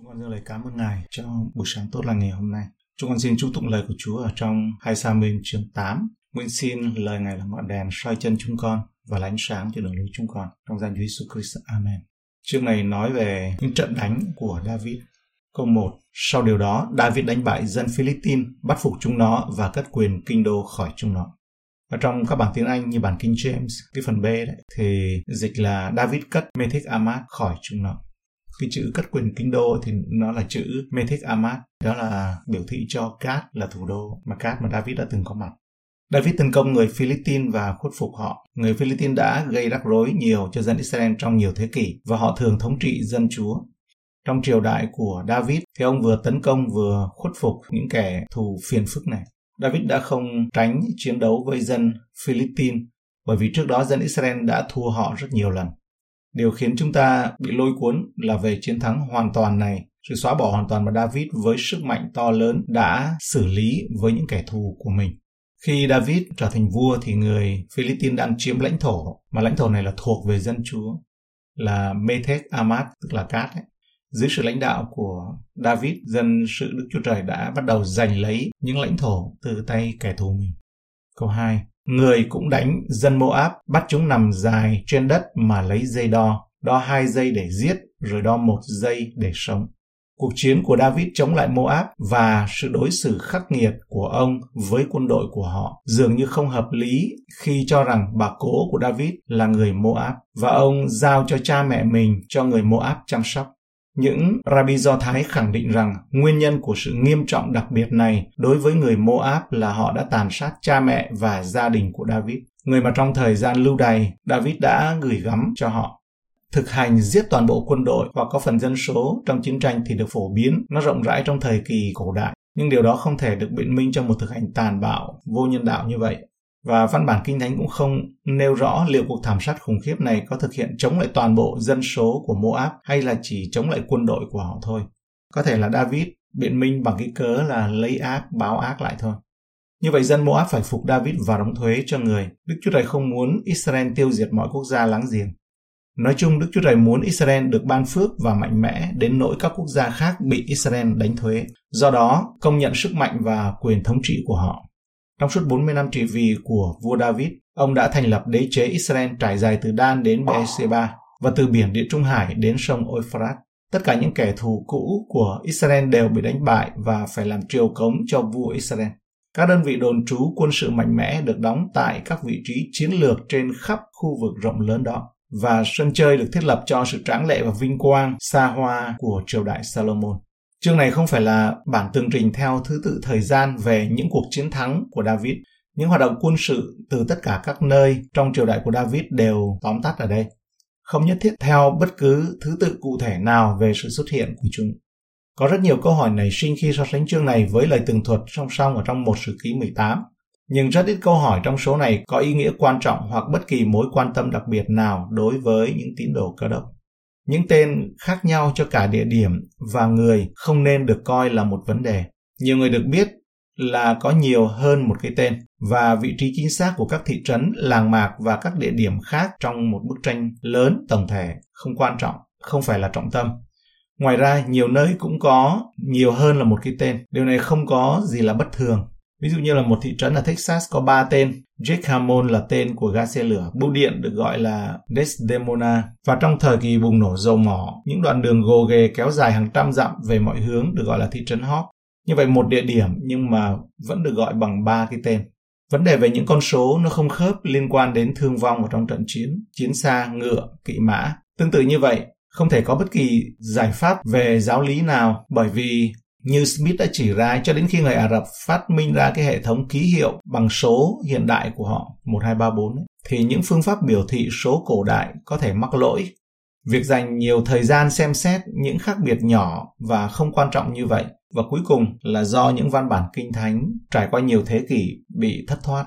Chúng con dâng lời cảm ơn Ngài cho buổi sáng tốt lành ngày hôm nay. Chúng con xin chúc tụng lời của Chúa ở trong 2 Samuel chương 8. Nguyện xin lời Ngài là ngọn đèn soi chân chúng con và là ánh sáng cho đường lối chúng con. Trong danh Chúa Jesus Christ. Amen. Chương này nói về những trận đánh của David. Câu 1. Sau điều đó, David đánh bại dân Philippines, bắt phục chúng nó và cất quyền kinh đô khỏi chúng nó. Và trong các bản tiếng Anh như bản King James, cái phần B đấy, thì dịch là David cất Methek Amat khỏi chúng nó cái chữ cất quyền kinh đô thì nó là chữ Methek Amat, đó là biểu thị cho Cát là thủ đô mà Cát mà David đã từng có mặt David tấn công người Philippines và khuất phục họ. Người Philippines đã gây rắc rối nhiều cho dân Israel trong nhiều thế kỷ và họ thường thống trị dân Chúa. Trong triều đại của David thì ông vừa tấn công vừa khuất phục những kẻ thù phiền phức này. David đã không tránh chiến đấu với dân Philippines bởi vì trước đó dân Israel đã thua họ rất nhiều lần. Điều khiến chúng ta bị lôi cuốn là về chiến thắng hoàn toàn này, sự xóa bỏ hoàn toàn mà David với sức mạnh to lớn đã xử lý với những kẻ thù của mình. Khi David trở thành vua thì người Philippines đang chiếm lãnh thổ, mà lãnh thổ này là thuộc về dân Chúa, là Methek Amat, tức là Cát. Ấy. Dưới sự lãnh đạo của David, dân sự Đức Chúa Trời đã bắt đầu giành lấy những lãnh thổ từ tay kẻ thù mình. Câu 2. Người cũng đánh dân Moab, bắt chúng nằm dài trên đất mà lấy dây đo, đo hai giây để giết, rồi đo một giây để sống. Cuộc chiến của David chống lại Moab và sự đối xử khắc nghiệt của ông với quân đội của họ dường như không hợp lý khi cho rằng bà cố của David là người Moab và ông giao cho cha mẹ mình cho người Moab chăm sóc. Những rabbi Do Thái khẳng định rằng nguyên nhân của sự nghiêm trọng đặc biệt này đối với người Moab là họ đã tàn sát cha mẹ và gia đình của David, người mà trong thời gian lưu đày David đã gửi gắm cho họ. Thực hành giết toàn bộ quân đội hoặc có phần dân số trong chiến tranh thì được phổ biến, nó rộng rãi trong thời kỳ cổ đại. Nhưng điều đó không thể được biện minh cho một thực hành tàn bạo, vô nhân đạo như vậy. Và văn bản Kinh Thánh cũng không nêu rõ liệu cuộc thảm sát khủng khiếp này có thực hiện chống lại toàn bộ dân số của Moab hay là chỉ chống lại quân đội của họ thôi. Có thể là David biện minh bằng cái cớ là lấy ác báo ác lại thôi. Như vậy dân Moab phải phục David và đóng thuế cho người. Đức Chúa Trời không muốn Israel tiêu diệt mọi quốc gia láng giềng. Nói chung Đức Chúa Trời muốn Israel được ban phước và mạnh mẽ đến nỗi các quốc gia khác bị Israel đánh thuế. Do đó, công nhận sức mạnh và quyền thống trị của họ. Trong suốt 40 năm trị vì của vua David, ông đã thành lập đế chế Israel trải dài từ Dan đến Beersheba và từ biển Địa Trung Hải đến sông Euphrates. Tất cả những kẻ thù cũ của Israel đều bị đánh bại và phải làm triều cống cho vua Israel. Các đơn vị đồn trú quân sự mạnh mẽ được đóng tại các vị trí chiến lược trên khắp khu vực rộng lớn đó và sân chơi được thiết lập cho sự tráng lệ và vinh quang xa hoa của triều đại Salomon. Chương này không phải là bản tường trình theo thứ tự thời gian về những cuộc chiến thắng của David. Những hoạt động quân sự từ tất cả các nơi trong triều đại của David đều tóm tắt ở đây. Không nhất thiết theo bất cứ thứ tự cụ thể nào về sự xuất hiện của chúng. Có rất nhiều câu hỏi nảy sinh khi so sánh chương này với lời tường thuật song song ở trong một sử ký 18. Nhưng rất ít câu hỏi trong số này có ý nghĩa quan trọng hoặc bất kỳ mối quan tâm đặc biệt nào đối với những tín đồ cơ đốc. Những tên khác nhau cho cả địa điểm và người không nên được coi là một vấn đề. Nhiều người được biết là có nhiều hơn một cái tên và vị trí chính xác của các thị trấn, làng mạc và các địa điểm khác trong một bức tranh lớn tổng thể không quan trọng, không phải là trọng tâm. Ngoài ra, nhiều nơi cũng có nhiều hơn là một cái tên. Điều này không có gì là bất thường. Ví dụ như là một thị trấn ở Texas có 3 tên, Jake Hammond là tên của ga xe lửa, bưu điện được gọi là Desdemona. Và trong thời kỳ bùng nổ dầu mỏ, những đoạn đường gồ ghề kéo dài hàng trăm dặm về mọi hướng được gọi là thị trấn Hawk. Như vậy một địa điểm nhưng mà vẫn được gọi bằng ba cái tên. Vấn đề về những con số nó không khớp liên quan đến thương vong ở trong trận chiến, chiến xa, ngựa, kỵ mã. Tương tự như vậy, không thể có bất kỳ giải pháp về giáo lý nào bởi vì như Smith đã chỉ ra cho đến khi người Ả Rập phát minh ra cái hệ thống ký hiệu bằng số hiện đại của họ 1234 ấy, thì những phương pháp biểu thị số cổ đại có thể mắc lỗi. Việc dành nhiều thời gian xem xét những khác biệt nhỏ và không quan trọng như vậy và cuối cùng là do những văn bản kinh thánh trải qua nhiều thế kỷ bị thất thoát.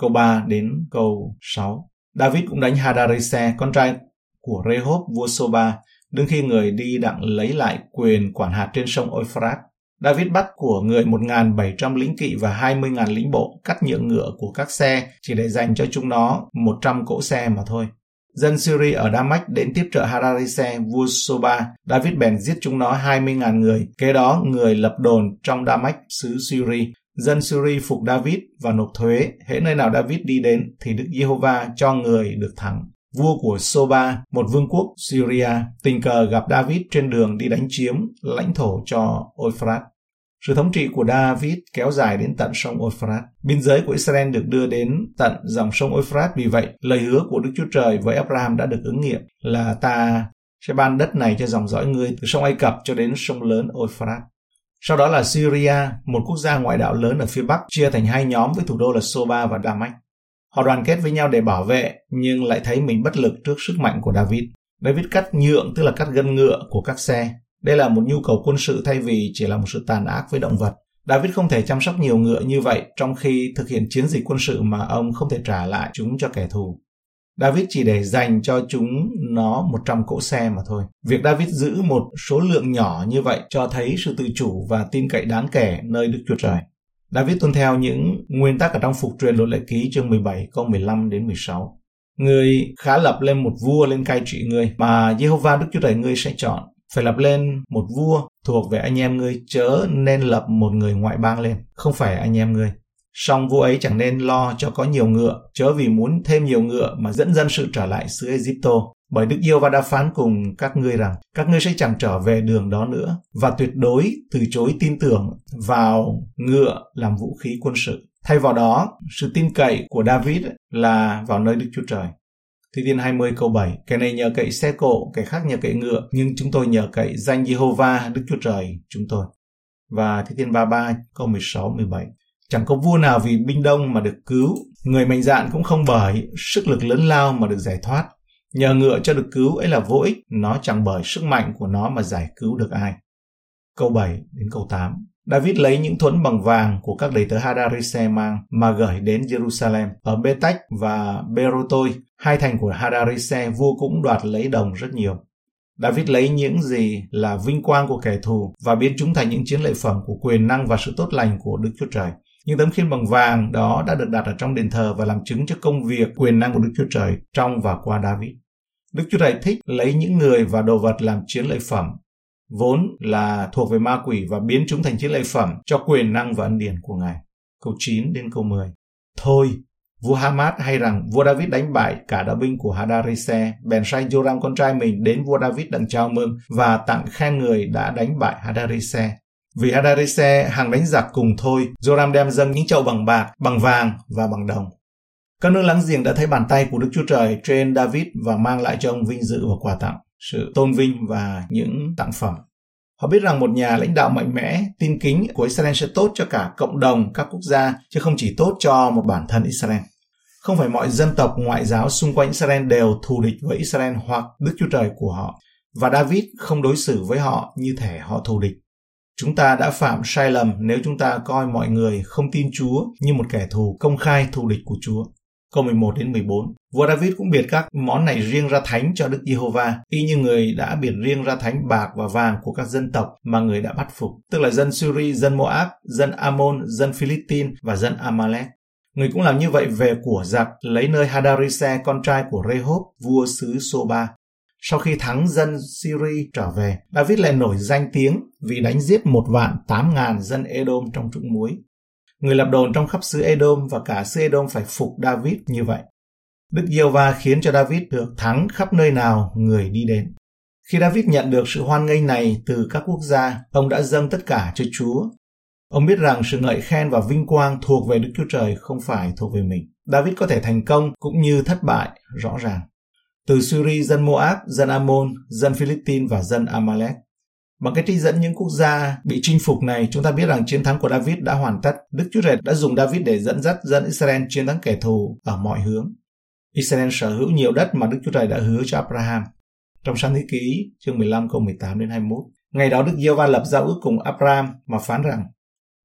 Câu 3 đến câu 6 David cũng đánh Hadarise, con trai của Rehob vua Soba, Đương khi người đi đặng lấy lại quyền quản hạt trên sông Euphrates, David bắt của người 1.700 lính kỵ và 20.000 lính bộ cắt nhượng ngựa của các xe chỉ để dành cho chúng nó 100 cỗ xe mà thôi. dân Syria ở Damascus đến tiếp trợ Hadarise, vua Soba. David bèn giết chúng nó 20.000 người. Kế đó, người lập đồn trong Damascus, xứ Syria. Dân Syria phục David và nộp thuế. Hễ nơi nào David đi đến thì Đức Giê-hô-va cho người được thắng. Vua của Soba, một vương quốc Syria, tình cờ gặp David trên đường đi đánh chiếm lãnh thổ cho Euphrates. Sự thống trị của David kéo dài đến tận sông Euphrates. Biên giới của Israel được đưa đến tận dòng sông Euphrates vì vậy, lời hứa của Đức Chúa Trời với Abraham đã được ứng nghiệm là ta sẽ ban đất này cho dòng dõi ngươi từ sông Ai Cập cho đến sông lớn Euphrates. Sau đó là Syria, một quốc gia ngoại đạo lớn ở phía Bắc, chia thành hai nhóm với thủ đô là Soba và Damascus. Họ đoàn kết với nhau để bảo vệ, nhưng lại thấy mình bất lực trước sức mạnh của David. David cắt nhượng, tức là cắt gân ngựa của các xe, đây là một nhu cầu quân sự thay vì chỉ là một sự tàn ác với động vật. David không thể chăm sóc nhiều ngựa như vậy trong khi thực hiện chiến dịch quân sự mà ông không thể trả lại chúng cho kẻ thù. David chỉ để dành cho chúng nó 100 cỗ xe mà thôi. Việc David giữ một số lượng nhỏ như vậy cho thấy sự tự chủ và tin cậy đáng kể nơi Đức Chúa Trời. David tuân theo những nguyên tắc ở trong phục truyền luật lệ ký chương 17 câu 15 đến 16. Người khá lập lên một vua lên cai trị người, mà Jehovah Đức Chúa Trời ngươi sẽ chọn. Phải lập lên một vua thuộc về anh em ngươi, chớ nên lập một người ngoại bang lên, không phải anh em ngươi. Song vua ấy chẳng nên lo cho có nhiều ngựa, chớ vì muốn thêm nhiều ngựa mà dẫn dân sự trở lại xứ Egypto bởi Đức Yêu và đã phán cùng các ngươi rằng các ngươi sẽ chẳng trở về đường đó nữa và tuyệt đối từ chối tin tưởng vào ngựa làm vũ khí quân sự. Thay vào đó, sự tin cậy của David là vào nơi Đức Chúa Trời. Thi Thiên 20 câu 7, cái này nhờ cậy xe cộ, cái khác nhờ cậy ngựa, nhưng chúng tôi nhờ cậy danh Jehovah Đức Chúa Trời chúng tôi. Và Thi Thiên 33 câu 16 17. Chẳng có vua nào vì binh đông mà được cứu, người mạnh dạn cũng không bởi sức lực lớn lao mà được giải thoát. Nhờ ngựa cho được cứu ấy là vô ích, nó chẳng bởi sức mạnh của nó mà giải cứu được ai. Câu 7 đến câu 8. David lấy những thuẫn bằng vàng của các đầy tớ Hadarise mang mà gửi đến Jerusalem. Ở Betách và Berotoi, hai thành của Hadarise, vua cũng đoạt lấy đồng rất nhiều. David lấy những gì là vinh quang của kẻ thù và biến chúng thành những chiến lợi phẩm của quyền năng và sự tốt lành của Đức Chúa Trời. Những tấm khiên bằng vàng đó đã được đặt ở trong đền thờ và làm chứng cho công việc quyền năng của Đức Chúa Trời trong và qua David. Đức Chúa Trời thích lấy những người và đồ vật làm chiến lợi phẩm vốn là thuộc về ma quỷ và biến chúng thành chiến lợi phẩm cho quyền năng và ân điển của Ngài. Câu 9 đến câu 10. Thôi, vua Hamas hay rằng vua David đánh bại cả đạo binh của Hadarise, bèn sai Joram con trai mình đến vua David đặng chào mừng và tặng khen người đã đánh bại Hadarise. Vì Hadarise hàng đánh giặc cùng thôi, Joram đem dâng những chậu bằng bạc, bằng vàng và bằng đồng. Các nước láng giềng đã thấy bàn tay của Đức Chúa Trời trên David và mang lại cho ông vinh dự và quà tặng sự tôn vinh và những tặng phẩm. Họ biết rằng một nhà lãnh đạo mạnh mẽ, tin kính của Israel sẽ tốt cho cả cộng đồng các quốc gia, chứ không chỉ tốt cho một bản thân Israel. Không phải mọi dân tộc ngoại giáo xung quanh Israel đều thù địch với Israel hoặc Đức Chúa Trời của họ, và David không đối xử với họ như thể họ thù địch. Chúng ta đã phạm sai lầm nếu chúng ta coi mọi người không tin Chúa như một kẻ thù công khai thù địch của Chúa. Câu 11 đến 14. Vua David cũng biệt các món này riêng ra thánh cho Đức Giê-hô-va, y như người đã biệt riêng ra thánh bạc và vàng của các dân tộc mà người đã bắt phục, tức là dân Syri, dân Moab, dân Ammon, dân Philippines và dân Amalek. Người cũng làm như vậy về của giặc, lấy nơi Hadarise, con trai của Rehob, vua xứ Soba. Sau khi thắng dân Syri trở về, David lại nổi danh tiếng vì đánh giết một vạn tám ngàn dân Edom trong trũng muối. Người lập đồn trong khắp xứ Edom và cả xứ Edom phải phục David như vậy. Đức giê va khiến cho David được thắng khắp nơi nào người đi đến. Khi David nhận được sự hoan nghênh này từ các quốc gia, ông đã dâng tất cả cho Chúa. Ông biết rằng sự ngợi khen và vinh quang thuộc về Đức Chúa Trời không phải thuộc về mình. David có thể thành công cũng như thất bại rõ ràng. Từ Syria, dân Moab, dân Ammon, dân Philippines và dân Amalek. Bằng cái trích dẫn những quốc gia bị chinh phục này, chúng ta biết rằng chiến thắng của David đã hoàn tất. Đức Chúa Trời đã dùng David để dẫn dắt dân Israel chiến thắng kẻ thù ở mọi hướng. Israel sở hữu nhiều đất mà Đức Chúa Trời đã hứa cho Abraham. Trong sáng thế ký, chương 15 câu 18 đến 21. Ngày đó Đức giê va lập giao ước cùng Abraham mà phán rằng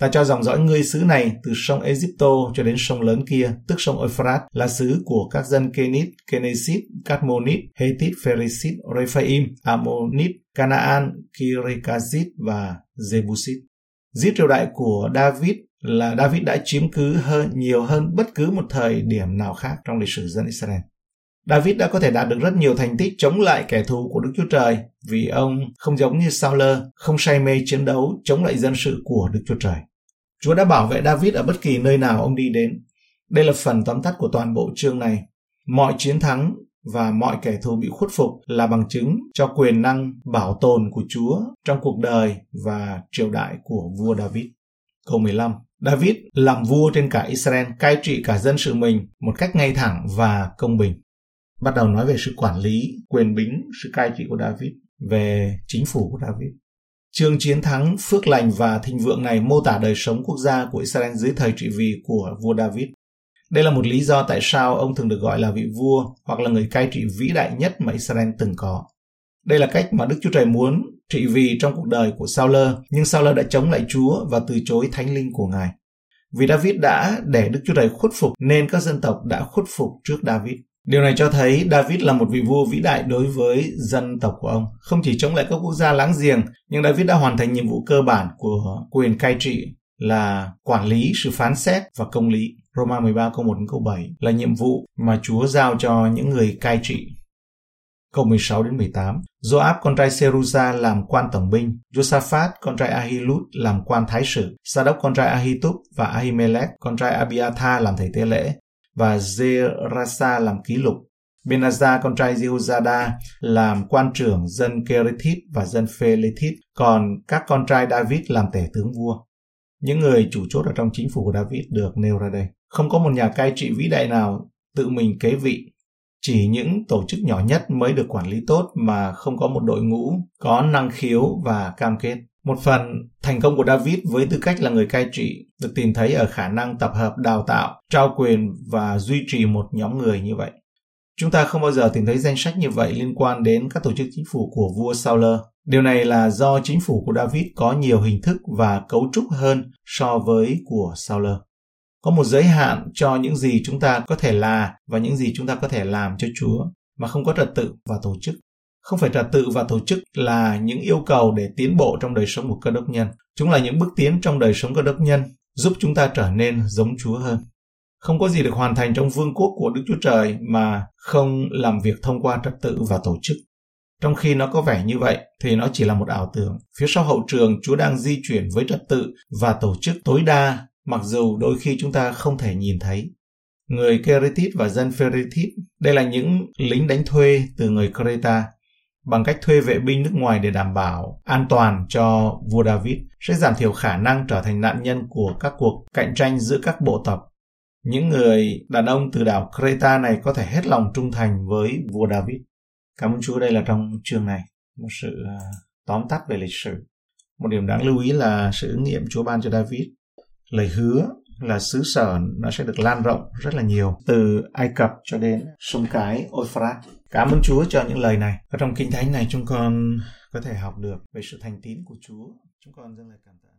Ta cho dòng dõi ngươi xứ này từ sông Egypto cho đến sông lớn kia, tức sông Euphrates, là xứ của các dân Kenit, Kenesit, Kadmonit, Hethit, Pheresit, Rephaim, Ammonit, Canaan, Kirikazit và Jebusit. Giết triều đại của David là David đã chiếm cứ hơn nhiều hơn bất cứ một thời điểm nào khác trong lịch sử dân Israel. David đã có thể đạt được rất nhiều thành tích chống lại kẻ thù của Đức Chúa Trời vì ông không giống như Saul, không say mê chiến đấu chống lại dân sự của Đức Chúa Trời. Chúa đã bảo vệ David ở bất kỳ nơi nào ông đi đến. Đây là phần tóm tắt của toàn bộ chương này. Mọi chiến thắng và mọi kẻ thù bị khuất phục là bằng chứng cho quyền năng bảo tồn của Chúa trong cuộc đời và triều đại của vua David. Câu 15 David làm vua trên cả Israel cai trị cả dân sự mình một cách ngay thẳng và công bình. Bắt đầu nói về sự quản lý, quyền bính, sự cai trị của David, về chính phủ của David. Chương chiến thắng, phước lành và thịnh vượng này mô tả đời sống quốc gia của Israel dưới thời trị vì của vua David. Đây là một lý do tại sao ông thường được gọi là vị vua hoặc là người cai trị vĩ đại nhất mà Israel từng có. Đây là cách mà Đức Chúa Trời muốn trị vì trong cuộc đời của Saul, nhưng Saul đã chống lại Chúa và từ chối thánh linh của Ngài. Vì David đã để Đức Chúa Trời khuất phục nên các dân tộc đã khuất phục trước David. Điều này cho thấy David là một vị vua vĩ đại đối với dân tộc của ông. Không chỉ chống lại các quốc gia láng giềng, nhưng David đã hoàn thành nhiệm vụ cơ bản của quyền cai trị là quản lý sự phán xét và công lý. Roma 13 câu 1 đến câu 7 là nhiệm vụ mà Chúa giao cho những người cai trị. Câu 16 đến 18 Joab con trai Seruza làm quan tổng binh, Josaphat con trai Ahilud làm quan thái sử, Sadok con trai Ahitub và Ahimelech con trai Abiathar làm thầy tế lễ, và Zerasa làm ký lục. Benazza con trai Jehozada làm quan trưởng dân Kerethit và dân Phelethit, còn các con trai David làm tể tướng vua. Những người chủ chốt ở trong chính phủ của David được nêu ra đây. Không có một nhà cai trị vĩ đại nào tự mình kế vị. Chỉ những tổ chức nhỏ nhất mới được quản lý tốt mà không có một đội ngũ có năng khiếu và cam kết. Một phần thành công của David với tư cách là người cai trị được tìm thấy ở khả năng tập hợp đào tạo, trao quyền và duy trì một nhóm người như vậy. Chúng ta không bao giờ tìm thấy danh sách như vậy liên quan đến các tổ chức chính phủ của vua Saul. Điều này là do chính phủ của David có nhiều hình thức và cấu trúc hơn so với của Saul. Có một giới hạn cho những gì chúng ta có thể là và những gì chúng ta có thể làm cho Chúa mà không có trật tự và tổ chức. Không phải trật tự và tổ chức là những yêu cầu để tiến bộ trong đời sống của cơ đốc nhân. Chúng là những bước tiến trong đời sống cơ đốc nhân, giúp chúng ta trở nên giống Chúa hơn. Không có gì được hoàn thành trong vương quốc của Đức Chúa Trời mà không làm việc thông qua trật tự và tổ chức. Trong khi nó có vẻ như vậy thì nó chỉ là một ảo tưởng. Phía sau hậu trường, Chúa đang di chuyển với trật tự và tổ chức tối đa, mặc dù đôi khi chúng ta không thể nhìn thấy. Người Keretit và dân Pheretit, đây là những lính đánh thuê từ người Creta, bằng cách thuê vệ binh nước ngoài để đảm bảo an toàn cho vua David sẽ giảm thiểu khả năng trở thành nạn nhân của các cuộc cạnh tranh giữa các bộ tộc. Những người đàn ông từ đảo Creta này có thể hết lòng trung thành với vua David. Cảm ơn Chúa đây là trong chương này, một sự à, tóm tắt về lịch sử. Một điểm đáng lưu ý là sự ứng nghiệm Chúa ban cho David. Lời hứa là xứ sở nó sẽ được lan rộng rất là nhiều từ Ai Cập cho đến sông cái Euphrates. Cảm ơn Chúa cho những lời này. Và trong Kinh Thánh này, chúng con có thể học được về sự thành tín của Chúa. Chúng con rất là cảm tạ.